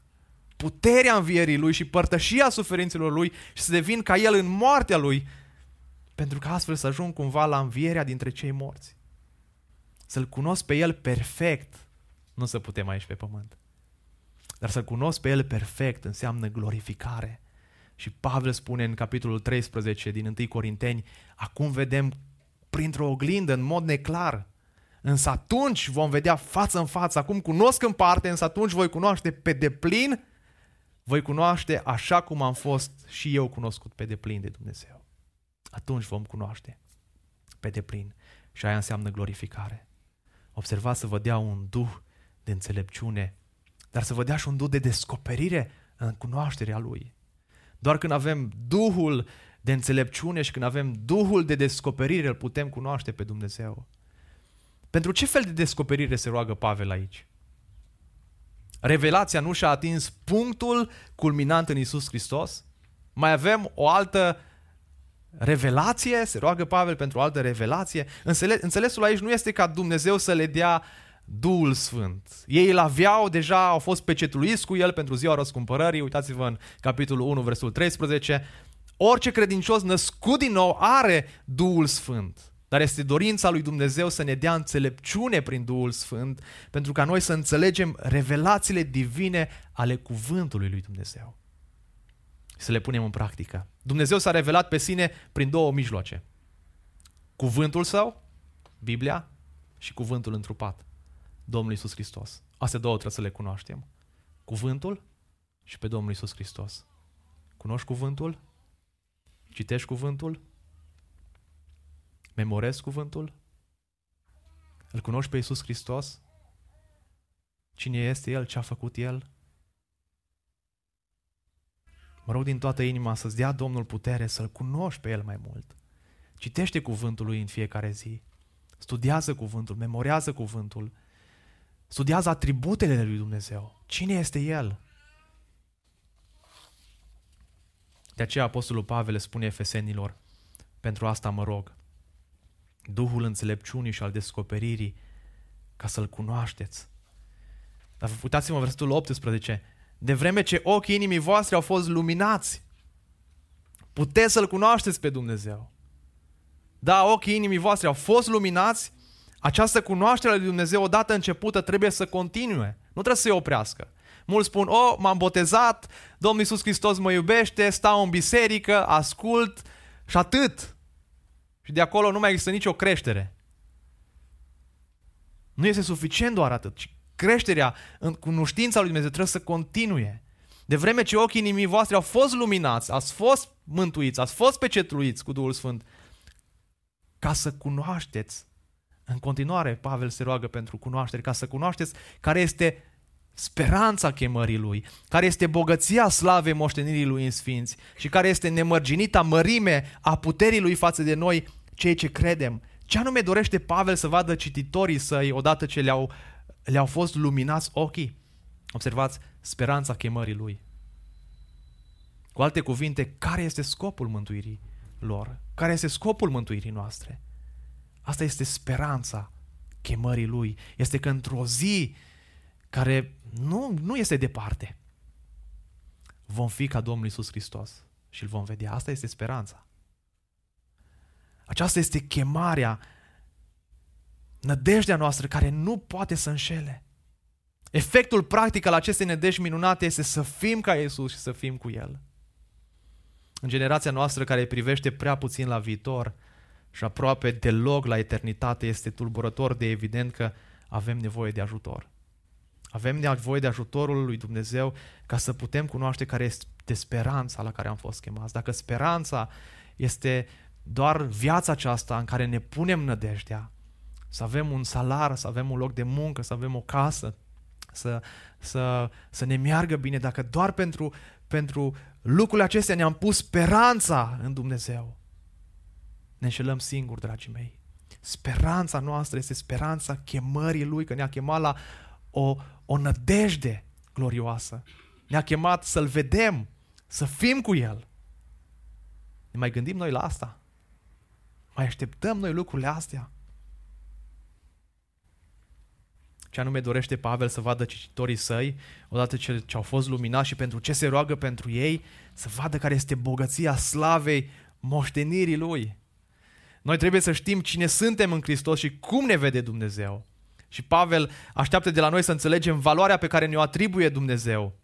Puterea învierii Lui și părtășia suferințelor Lui și să devin ca El în moartea Lui, pentru că astfel să ajung cumva la învierea dintre cei morți. Să-L cunosc pe El perfect, nu să putem aici pe pământ. Dar să cunosc pe El perfect înseamnă glorificare. Și Pavel spune în capitolul 13 din 1 Corinteni, acum vedem printr-o oglindă, în mod neclar. Însă atunci vom vedea față în față, acum cunosc în parte, însă atunci voi cunoaște pe deplin, voi cunoaște așa cum am fost și eu cunoscut pe deplin de Dumnezeu. Atunci vom cunoaște pe deplin. Și aia înseamnă glorificare. Observați să vă dea un duh de înțelepciune dar să vă dea și un duh de descoperire în cunoașterea Lui. Doar când avem Duhul de înțelepciune și când avem Duhul de descoperire, îl putem cunoaște pe Dumnezeu. Pentru ce fel de descoperire se roagă Pavel aici? Revelația nu și-a atins punctul culminant în Isus Hristos? Mai avem o altă revelație? Se roagă Pavel pentru o altă revelație? Înțelesul aici nu este ca Dumnezeu să le dea Duhul Sfânt. Ei îl aveau, deja au fost pecetluiți cu el pentru ziua răscumpărării. Uitați-vă în capitolul 1, versul 13. Orice credincios născut din nou are Duhul Sfânt. Dar este dorința lui Dumnezeu să ne dea înțelepciune prin Duhul Sfânt, pentru ca noi să înțelegem revelațiile divine ale cuvântului lui Dumnezeu. Și să le punem în practică. Dumnezeu s-a revelat pe sine prin două mijloace. Cuvântul său, Biblia, și cuvântul întrupat. Domnul Isus Hristos. Astea două trebuie să le cunoaștem. Cuvântul și pe Domnul Isus Hristos. Cunoști cuvântul? Citești cuvântul? Memorezi cuvântul? Îl cunoști pe Isus Hristos? Cine este El? Ce a făcut El? Mă rog din toată inima să-ți dea Domnul putere să-L cunoști pe El mai mult. Citește cuvântul Lui în fiecare zi. Studiază cuvântul, memorează cuvântul. Studiază atributele lui Dumnezeu. Cine este El? De aceea Apostolul Pavel spune efesenilor, pentru asta mă rog, Duhul înțelepciunii și al descoperirii, ca să-L cunoașteți. Dar uitați-mă versetul 18, de vreme ce ochii inimii voastre au fost luminați, puteți să-L cunoașteți pe Dumnezeu. Da, ochii inimii voastre au fost luminați, această cunoaștere a lui Dumnezeu odată începută trebuie să continue, nu trebuie să se oprească. Mulți spun, oh, m-am botezat, Domnul Iisus Hristos mă iubește, stau în biserică, ascult și atât. Și de acolo nu mai există nicio creștere. Nu este suficient doar atât, ci creșterea în cunoștința lui Dumnezeu trebuie să continue. De vreme ce ochii inimii voastre au fost luminați, ați fost mântuiți, ați fost pecetluiți cu Duhul Sfânt, ca să cunoașteți. În continuare, Pavel se roagă pentru cunoaștere, ca să cunoașteți care este speranța chemării Lui, care este bogăția slavei moștenirii Lui în Sfinți și care este nemărginita mărime a puterii Lui față de noi, cei ce credem. Ce anume dorește Pavel să vadă cititorii săi odată ce le-au, le-au fost luminați ochii? Observați speranța chemării Lui. Cu alte cuvinte, care este scopul mântuirii lor? Care este scopul mântuirii noastre? Asta este speranța chemării Lui. Este că într-o zi care nu, nu este departe. Vom fi ca Domnul Isus Hristos și îl vom vedea. Asta este speranța. Aceasta este chemarea, nădejdea noastră care nu poate să înșele. Efectul practic al acestei nădejdi minunate este să fim ca Isus și să fim cu El. În generația noastră care privește prea puțin la viitor și aproape deloc la eternitate, este tulburător de evident că avem nevoie de ajutor. Avem nevoie de ajutorul lui Dumnezeu ca să putem cunoaște care este speranța la care am fost chemați. Dacă speranța este doar viața aceasta în care ne punem nădejdea, să avem un salar, să avem un loc de muncă, să avem o casă, să, să, să ne meargă bine, dacă doar pentru, pentru lucrurile acestea ne-am pus speranța în Dumnezeu, ne înșelăm singuri, dragii mei. Speranța noastră este speranța chemării Lui, că ne-a chemat la o, o nădejde glorioasă. Ne-a chemat să-L vedem, să fim cu El. Ne mai gândim noi la asta? Mai așteptăm noi lucrurile astea? Ce anume dorește Pavel să vadă cititorii săi, odată ce, ce au fost luminați și pentru ce se roagă pentru ei, să vadă care este bogăția slavei moștenirii lui. Noi trebuie să știm cine suntem în Hristos și cum ne vede Dumnezeu. Și Pavel așteaptă de la noi să înțelegem valoarea pe care ne-o atribuie Dumnezeu.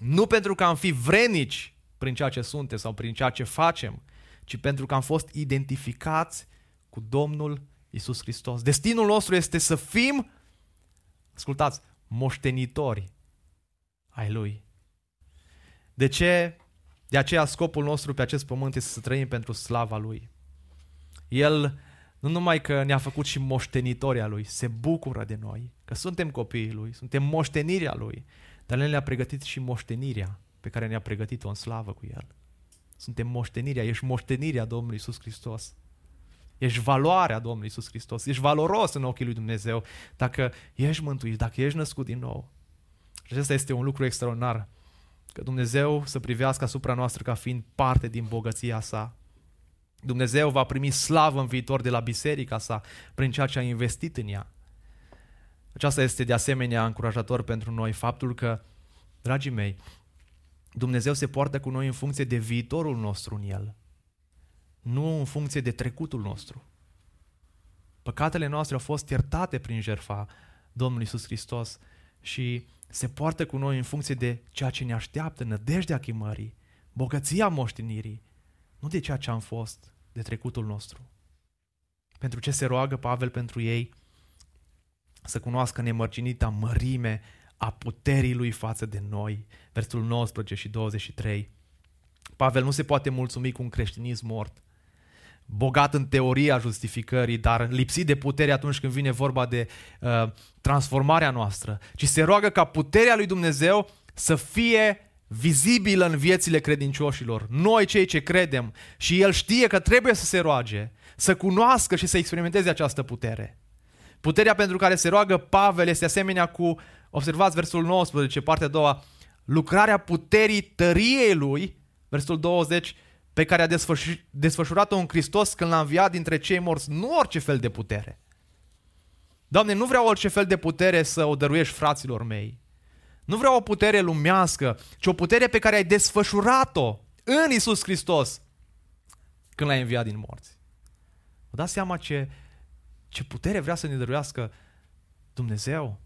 Nu pentru că am fi vrenici prin ceea ce suntem sau prin ceea ce facem, ci pentru că am fost identificați cu Domnul Isus Hristos. Destinul nostru este să fim, ascultați, moștenitori ai Lui. De ce? De aceea scopul nostru pe acest pământ este să trăim pentru slava Lui. El nu numai că ne-a făcut și moștenitoria Lui, se bucură de noi, că suntem copiii Lui, suntem moștenirea Lui, dar El ne-a pregătit și moștenirea pe care ne-a pregătit-o în slavă cu El. Suntem moștenirea, ești moștenirea Domnului Isus Hristos. Ești valoarea Domnului Isus Hristos. Ești valoros în ochii lui Dumnezeu dacă ești mântuit, dacă ești născut din nou. Și acesta este un lucru extraordinar. Că Dumnezeu să privească asupra noastră ca fiind parte din bogăția sa. Dumnezeu va primi slavă în viitor de la biserica sa prin ceea ce a investit în ea. Aceasta este de asemenea încurajator pentru noi, faptul că, dragii mei, Dumnezeu se poartă cu noi în funcție de viitorul nostru în El, nu în funcție de trecutul nostru. Păcatele noastre au fost iertate prin jertfa Domnului Iisus Hristos și se poartă cu noi în funcție de ceea ce ne așteaptă, nădejdea chemării, bogăția moștenirii, nu de ceea ce am fost, de trecutul nostru. Pentru ce se roagă Pavel pentru ei? Să cunoască nemărginita mărime a puterii lui față de noi. Versul 19 și 23. Pavel nu se poate mulțumi cu un creștinism mort, bogat în teoria justificării, dar lipsit de putere atunci când vine vorba de uh, transformarea noastră, ci se roagă ca puterea lui Dumnezeu să fie vizibilă în viețile credincioșilor, noi cei ce credem, și El știe că trebuie să se roage, să cunoască și să experimenteze această putere. Puterea pentru care se roagă Pavel este asemenea cu, observați versul 19, partea a doua, lucrarea puterii tăriei lui, versul 20, pe care a desfășurat-o în Hristos când l-a înviat dintre cei morți, nu orice fel de putere. Doamne, nu vreau orice fel de putere să o dăruiești fraților mei. Nu vreau o putere lumească, ci o putere pe care ai desfășurat-o în Isus Hristos când l-ai înviat din morți. Vă dați seama ce, ce putere vrea să ne dăruiască Dumnezeu?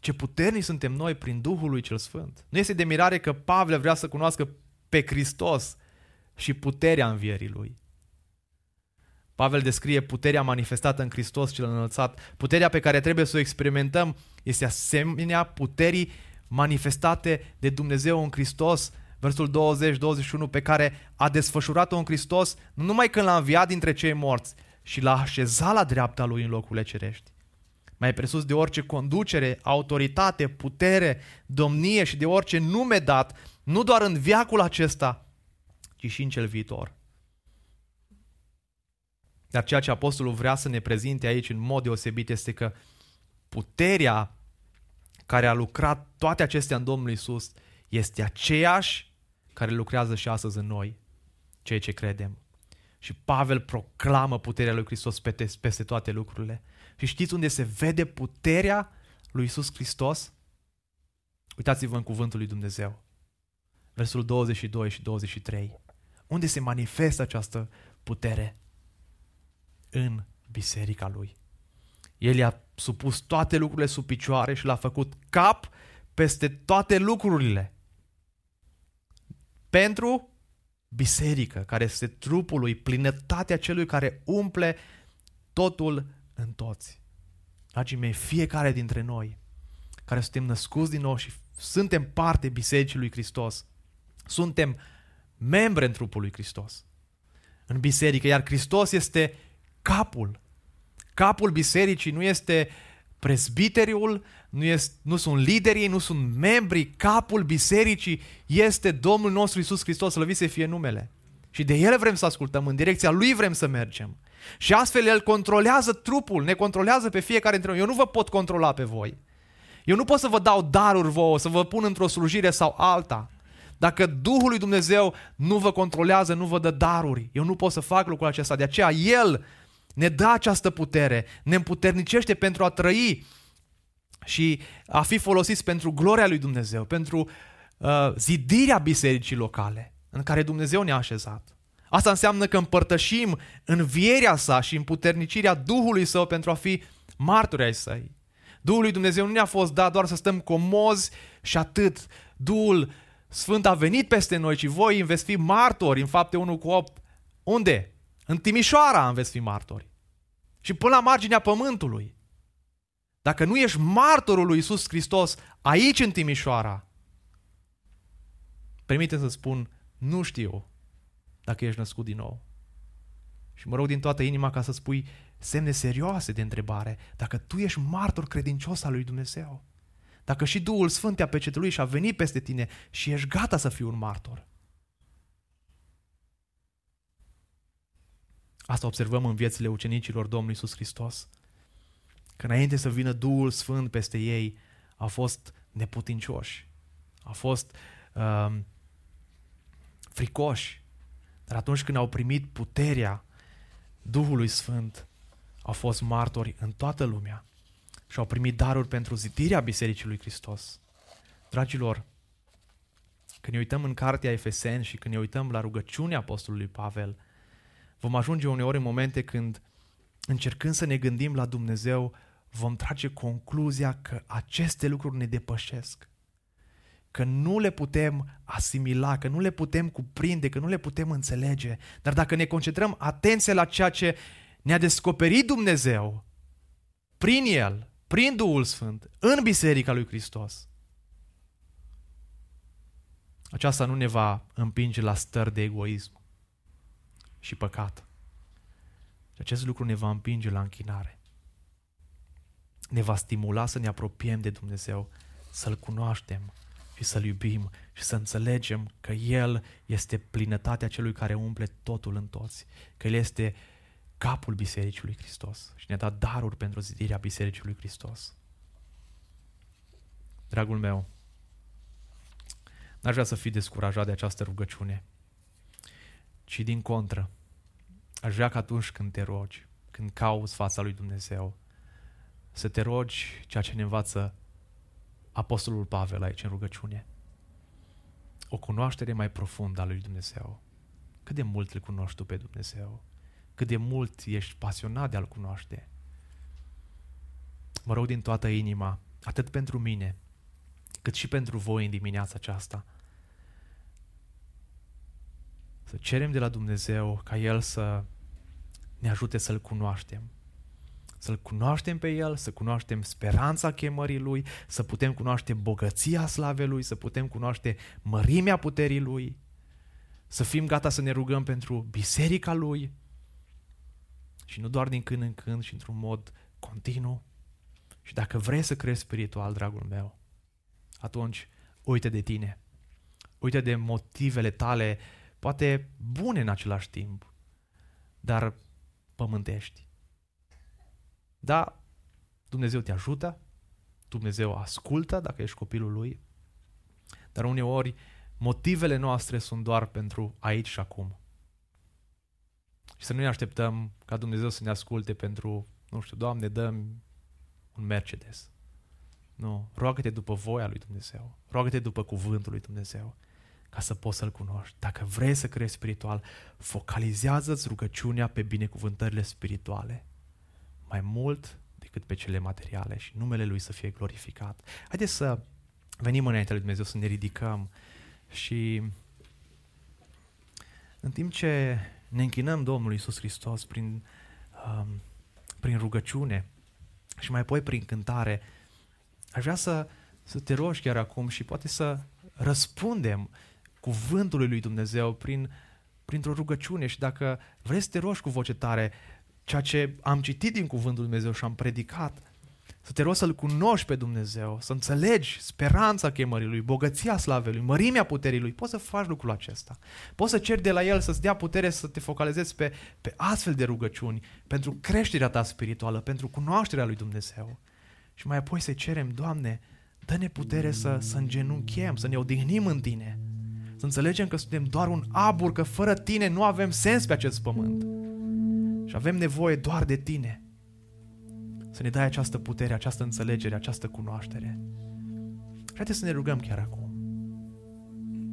Ce puternici suntem noi prin Duhul lui Cel Sfânt. Nu este de mirare că Pavel vrea să cunoască pe Hristos și puterea învierii Lui. Pavel descrie puterea manifestată în Hristos cel înălțat. Puterea pe care trebuie să o experimentăm este asemenea puterii manifestate de Dumnezeu în Hristos, versul 20-21, pe care a desfășurat-o în Hristos, nu numai când l-a înviat dintre cei morți și l-a așezat la dreapta lui în locurile cerești. Mai presus de orice conducere, autoritate, putere, domnie și de orice nume dat, nu doar în viacul acesta, ci și în cel viitor. Dar ceea ce apostolul vrea să ne prezinte aici în mod deosebit este că puterea care a lucrat toate acestea în Domnul Isus este aceeași care lucrează și astăzi în noi, cei ce credem. Și Pavel proclamă puterea lui Hristos peste toate lucrurile. Și știți unde se vede puterea lui Isus Hristos? Uitați-vă în cuvântul lui Dumnezeu. Versul 22 și 23. Unde se manifestă această putere? În biserica lui. El i-a supus toate lucrurile sub picioare și l-a făcut cap peste toate lucrurile. Pentru biserică, care este trupul lui, plinătatea celui care umple totul în toți. Dragii mei, fiecare dintre noi care suntem născuți din nou și suntem parte Bisericii lui Hristos, suntem membre în trupul lui Hristos, în biserică, iar Hristos este capul. Capul bisericii nu este presbiteriul, nu, este, nu sunt liderii, nu sunt membrii, capul bisericii este Domnul nostru Isus Hristos, slăvit să fie numele. Și de El vrem să ascultăm, în direcția Lui vrem să mergem. Și astfel El controlează trupul, ne controlează pe fiecare dintre noi. Eu nu vă pot controla pe voi. Eu nu pot să vă dau daruri vouă, să vă pun într-o slujire sau alta. Dacă Duhul lui Dumnezeu nu vă controlează, nu vă dă daruri, eu nu pot să fac lucrul acesta. De aceea El ne dă această putere, ne împuternicește pentru a trăi și a fi folosiți pentru gloria lui Dumnezeu, pentru uh, zidirea bisericii locale în care Dumnezeu ne-a așezat. Asta înseamnă că împărtășim învierea sa și împuternicirea Duhului Său pentru a fi martori ai săi. Duhul lui Dumnezeu nu ne-a fost dat doar să stăm comozi și atât. Duhul Sfânt a venit peste noi și voi veți fi martori în fapte 1 cu 8. Unde? În Timișoara veți fi martori. Și până la marginea pământului. Dacă nu ești martorul lui Isus Hristos aici în Timișoara, permite să spun, nu știu dacă ești născut din nou. Și mă rog din toată inima ca să spui semne serioase de întrebare, dacă tu ești martor credincios al lui Dumnezeu. Dacă și Duhul Sfânt te-a pecetuit și a venit peste tine și ești gata să fii un martor. Asta observăm în viețile ucenicilor Domnului Iisus Hristos. Că înainte să vină Duhul Sfânt peste ei, au fost neputincioși, au fost uh, fricoși. Dar atunci când au primit puterea Duhului Sfânt, au fost martori în toată lumea și au primit daruri pentru zidirea Bisericii lui Hristos. Dragilor, când ne uităm în cartea Efeseni și când ne uităm la rugăciunea Apostolului Pavel, vom ajunge uneori în momente când, încercând să ne gândim la Dumnezeu, vom trage concluzia că aceste lucruri ne depășesc, că nu le putem asimila, că nu le putem cuprinde, că nu le putem înțelege. Dar dacă ne concentrăm atenție la ceea ce ne-a descoperit Dumnezeu, prin El, prin Duhul Sfânt, în Biserica lui Hristos, aceasta nu ne va împinge la stări de egoism și păcat. Și acest lucru ne va împinge la închinare. Ne va stimula să ne apropiem de Dumnezeu, să-L cunoaștem și să-L iubim și să înțelegem că El este plinătatea celui care umple totul în toți, că El este capul Bisericii lui Hristos și ne-a dat daruri pentru zidirea Bisericii lui Hristos. Dragul meu, n-aș vrea să fii descurajat de această rugăciune, ci din contră, aș vrea că atunci când te rogi, când cauți fața lui Dumnezeu, să te rogi ceea ce ne învață Apostolul Pavel aici în rugăciune. O cunoaștere mai profundă a lui Dumnezeu. Cât de mult îl cunoști tu pe Dumnezeu? Cât de mult ești pasionat de a-L cunoaște? Mă rog din toată inima, atât pentru mine, cât și pentru voi în dimineața aceasta, să cerem de la Dumnezeu ca El să ne ajute să-L cunoaștem. Să-L cunoaștem pe El, să cunoaștem speranța chemării Lui, să putem cunoaște bogăția slavei Lui, să putem cunoaște mărimea puterii Lui, să fim gata să ne rugăm pentru biserica Lui și nu doar din când în când și într-un mod continuu. Și dacă vrei să crezi spiritual, dragul meu, atunci uite de tine. Uite de motivele tale, poate bune în același timp, dar pământești. Da, Dumnezeu te ajută, Dumnezeu ascultă dacă ești copilul Lui, dar uneori motivele noastre sunt doar pentru aici și acum. Și să nu ne așteptăm ca Dumnezeu să ne asculte pentru, nu știu, Doamne, dăm un Mercedes. Nu, roagă-te după voia lui Dumnezeu, roagă-te după cuvântul lui Dumnezeu, ca să poți să-L cunoști. Dacă vrei să crezi spiritual, focalizează-ți rugăciunea pe binecuvântările spirituale, mai mult decât pe cele materiale și numele Lui să fie glorificat. Haideți să venim înaintea lui Dumnezeu, să ne ridicăm și în timp ce ne închinăm Domnului Isus Hristos prin, um, prin rugăciune și mai apoi prin cântare, aș vrea să, să te rogi chiar acum și poate să răspundem cuvântului lui Dumnezeu prin, printr-o rugăciune și dacă vrei să te rogi cu voce tare, ceea ce am citit din cuvântul lui Dumnezeu și am predicat, să te rogi să-L cunoști pe Dumnezeu, să înțelegi speranța chemării Lui, bogăția slavei Lui, mărimea puterii Lui. Poți să faci lucrul acesta. Poți să ceri de la El să-ți dea putere să te focalizezi pe, pe astfel de rugăciuni, pentru creșterea ta spirituală, pentru cunoașterea Lui Dumnezeu. Și mai apoi să cerem, Doamne, dă-ne putere să, să îngenunchem, să ne odihnim în Tine, să înțelegem că suntem doar un abur, că fără Tine nu avem sens pe acest pământ. Și avem nevoie doar de Tine să ne dai această putere, această înțelegere, această cunoaștere. Haideți să ne rugăm chiar acum.